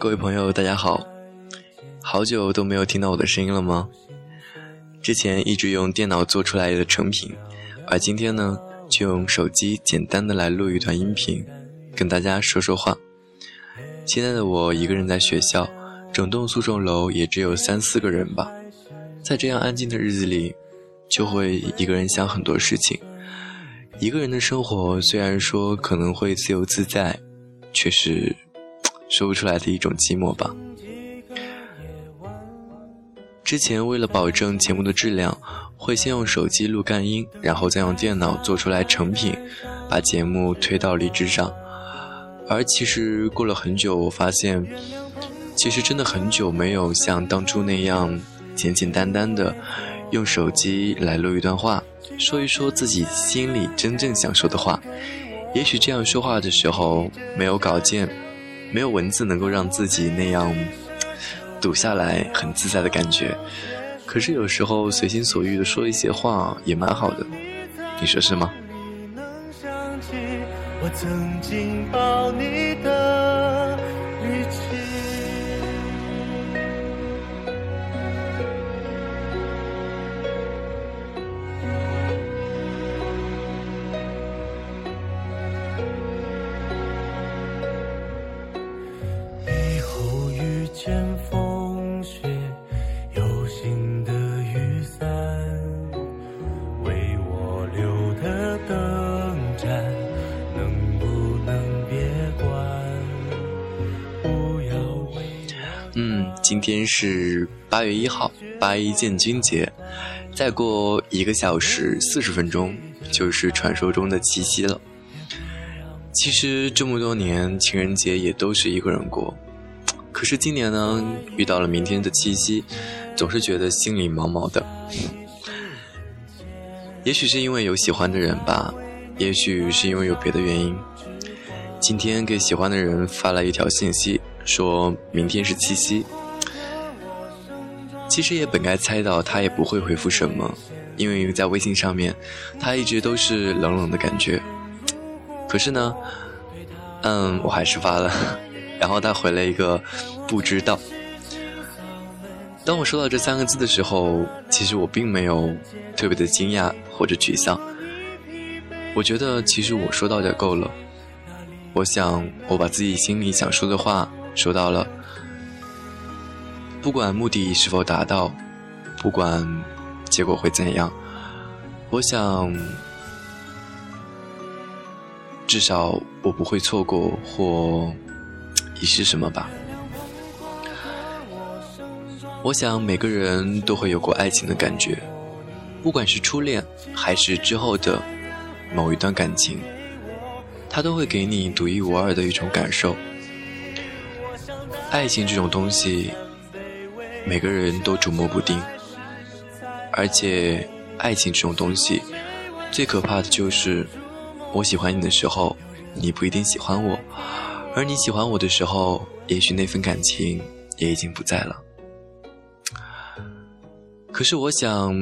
各位朋友，大家好，好久都没有听到我的声音了吗？之前一直用电脑做出来的成品，而今天呢，就用手机简单的来录一段音频，跟大家说说话。现在的我一个人在学校，整栋宿舍楼也只有三四个人吧，在这样安静的日子里，就会一个人想很多事情。一个人的生活虽然说可能会自由自在，却是说不出来的一种寂寞吧。之前为了保证节目的质量，会先用手机录干音，然后再用电脑做出来成品，把节目推到荔枝上。而其实过了很久，我发现，其实真的很久没有像当初那样简简单单的用手机来录一段话。说一说自己心里真正想说的话，也许这样说话的时候没有稿件，没有文字能够让自己那样读下来很自在的感觉。可是有时候随心所欲的说一些话也蛮好的，你说是吗？你能想起我曾经抱你今天是八月一号，八一建军节，再过一个小时四十分钟就是传说中的七夕了。其实这么多年情人节也都是一个人过，可是今年呢，遇到了明天的七夕，总是觉得心里毛毛的。也许是因为有喜欢的人吧，也许是因为有别的原因。今天给喜欢的人发了一条信息，说明天是七夕。其实也本该猜到他也不会回复什么，因为在微信上面，他一直都是冷冷的感觉。可是呢，嗯，我还是发了，然后他回了一个不知道。当我收到这三个字的时候，其实我并没有特别的惊讶或者沮丧。我觉得其实我说到就够了。我想我把自己心里想说的话说到了。不管目的是否达到，不管结果会怎样，我想，至少我不会错过或遗失什么吧。我想每个人都会有过爱情的感觉，不管是初恋还是之后的某一段感情，它都会给你独一无二的一种感受。爱情这种东西。每个人都捉摸不定，而且爱情这种东西，最可怕的就是我喜欢你的时候，你不一定喜欢我；而你喜欢我的时候，也许那份感情也已经不在了。可是我想，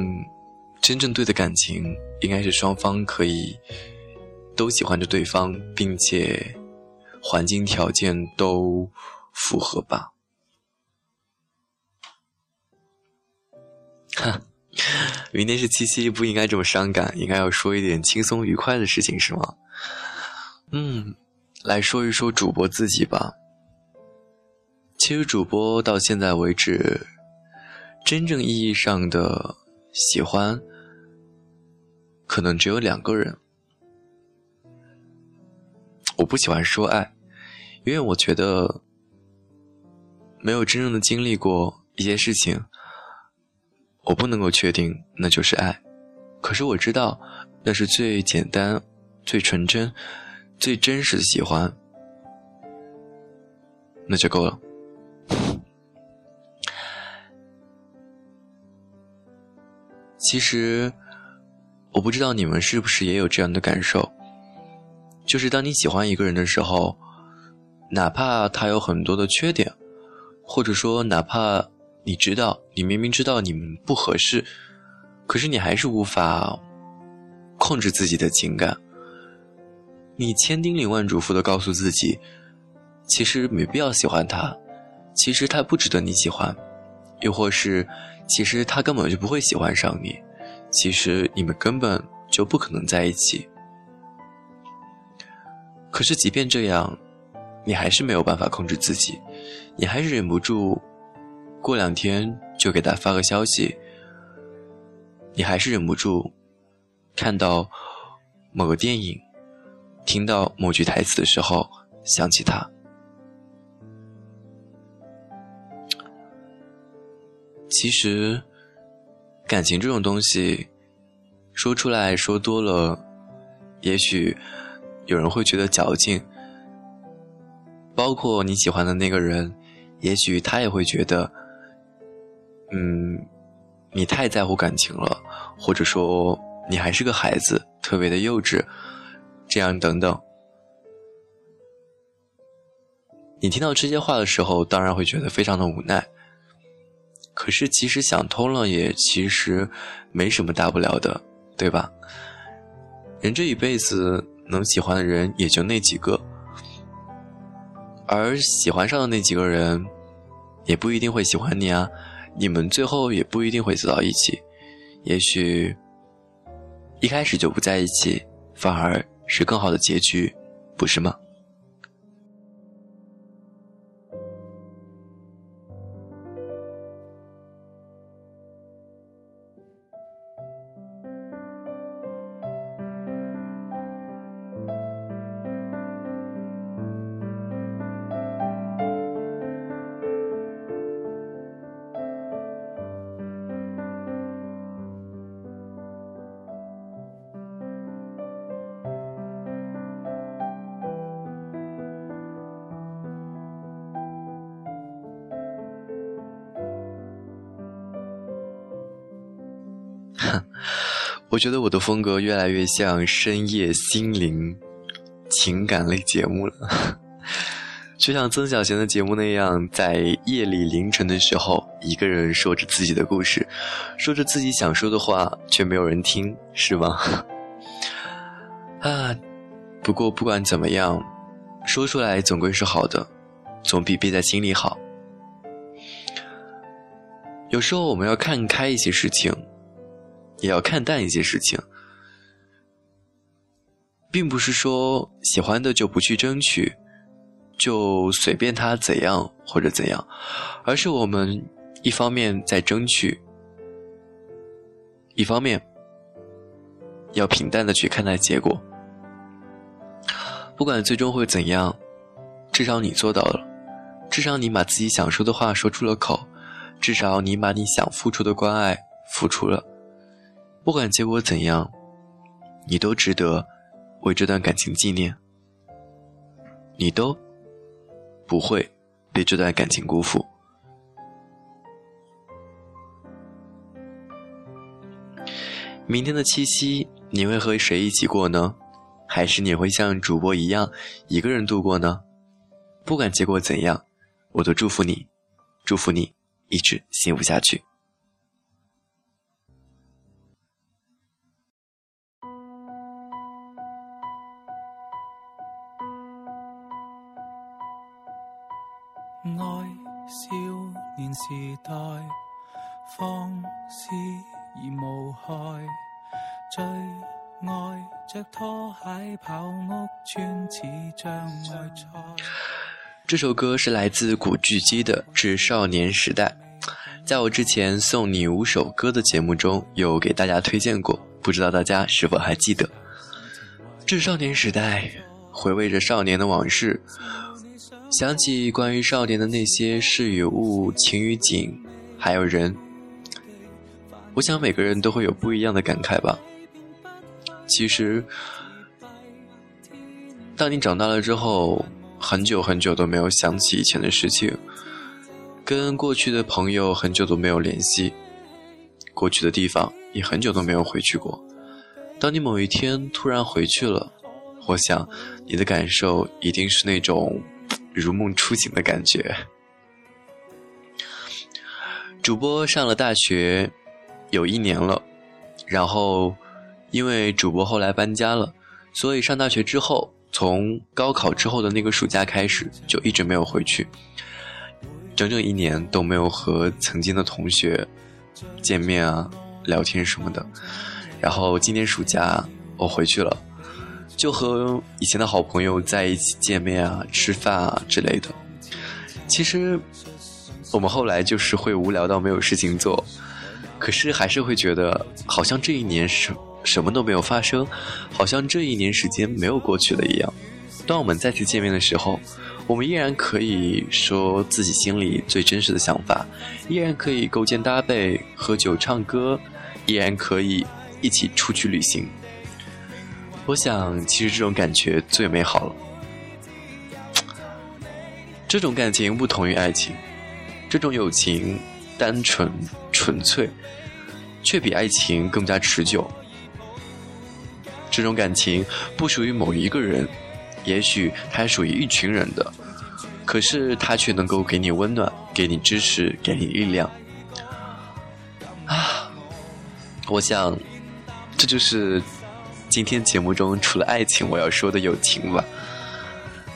真正对的感情，应该是双方可以都喜欢着对方，并且环境条件都符合吧。哈 明天是七夕，不应该这么伤感，应该要说一点轻松愉快的事情，是吗？嗯，来说一说主播自己吧。其实主播到现在为止，真正意义上的喜欢，可能只有两个人。我不喜欢说爱，因为我觉得没有真正的经历过一些事情。我不能够确定那就是爱，可是我知道那是最简单、最纯真、最真实的喜欢，那就够了。其实我不知道你们是不是也有这样的感受，就是当你喜欢一个人的时候，哪怕他有很多的缺点，或者说哪怕。你知道，你明明知道你们不合适，可是你还是无法控制自己的情感。你千叮咛万嘱咐的告诉自己，其实没必要喜欢他，其实他不值得你喜欢，又或是其实他根本就不会喜欢上你，其实你们根本就不可能在一起。可是即便这样，你还是没有办法控制自己，你还是忍不住，过两天就给他发个消息，你还是忍不住，看到某个电影，听到某句台词的时候想起他。其实，感情这种东西，说出来说多了，也许有人会觉得矫情。包括你喜欢的那个人，也许他也会觉得，嗯，你太在乎感情了，或者说你还是个孩子，特别的幼稚，这样等等。你听到这些话的时候，当然会觉得非常的无奈。可是，其实想通了，也其实没什么大不了的，对吧？人这一辈子能喜欢的人也就那几个，而喜欢上的那几个人，也不一定会喜欢你啊。你们最后也不一定会走到一起，也许一开始就不在一起，反而是更好的结局，不是吗？我觉得我的风格越来越像深夜心灵情感类节目了，就像曾小贤的节目那样，在夜里凌晨的时候，一个人说着自己的故事，说着自己想说的话，却没有人听，是吗？啊，不过不管怎么样，说出来总归是好的，总比憋在心里好。有时候我们要看开一些事情。也要看淡一些事情，并不是说喜欢的就不去争取，就随便他怎样或者怎样，而是我们一方面在争取，一方面要平淡的去看待结果。不管最终会怎样，至少你做到了，至少你把自己想说的话说出了口，至少你把你想付出的关爱付出了。不管结果怎样，你都值得为这段感情纪念，你都不会被这段感情辜负。明天的七夕，你会和谁一起过呢？还是你会像主播一样一个人度过呢？不管结果怎样，我都祝福你，祝福你一直幸福下去。少年时代，放肆而无害，最爱着拖鞋跑屋村，似障碍赛。这首歌是来自古巨基的《致少年时代》，在我之前送你五首歌的节目中有给大家推荐过，不知道大家是否还记得？《致少年时代》回味着少年的往事。想起关于少年的那些事与物、情与景，还有人，我想每个人都会有不一样的感慨吧。其实，当你长大了之后，很久很久都没有想起以前的事情，跟过去的朋友很久都没有联系，过去的地方也很久都没有回去过。当你某一天突然回去了，我想你的感受一定是那种。如梦初醒的感觉。主播上了大学有一年了，然后因为主播后来搬家了，所以上大学之后从高考之后的那个暑假开始，就一直没有回去，整整一年都没有和曾经的同学见面啊、聊天什么的。然后今年暑假我回去了，就和以前的好朋友在一起见面啊、吃饭啊之类的。其实我们后来就是会无聊到没有事情做，可是还是会觉得好像这一年什什么都没有发生，好像这一年时间没有过去了一样。当我们再次见面的时候，我们依然可以说自己心里最真实的想法，依然可以勾肩搭背、喝酒唱歌，依然可以一起出去旅行。我想，其实这种感觉最美好了。这种感情不同于爱情，这种友情单纯纯粹，却比爱情更加持久。这种感情不属于某一个人，也许它属于一群人的，可是它却能够给你温暖，给你支持，给你力量。啊，我想，这就是今天节目中除了爱情我要说的友情吧。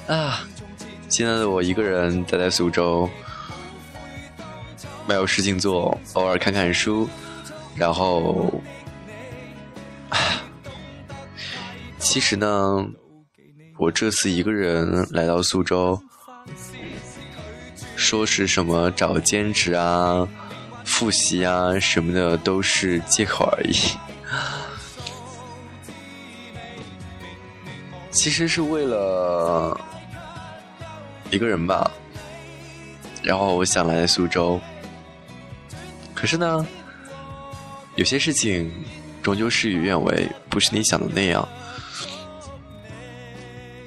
啊。现在的我一个人待在苏州，没有事情做，偶尔看看书，然后，其实呢，我这次一个人来到苏州，说是什么找兼职啊、复习啊什么的，都是借口而已。其实是为了。一个人吧，然后我想来苏州，可是呢，有些事情终究事与愿违，不是你想的那样。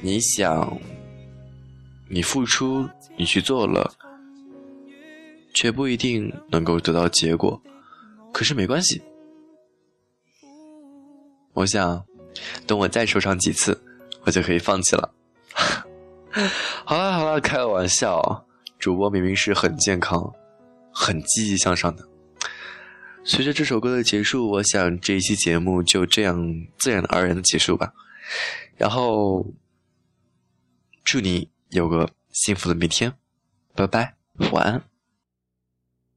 你想，你付出，你去做了，却不一定能够得到结果。可是没关系，我想，等我再受伤几次，我就可以放弃了。好了好了，开个玩笑。主播明明是很健康、很积极向上的。随着这首歌的结束，我想这一期节目就这样自然而然的结束吧。然后，祝你有个幸福的明天，拜拜，晚安。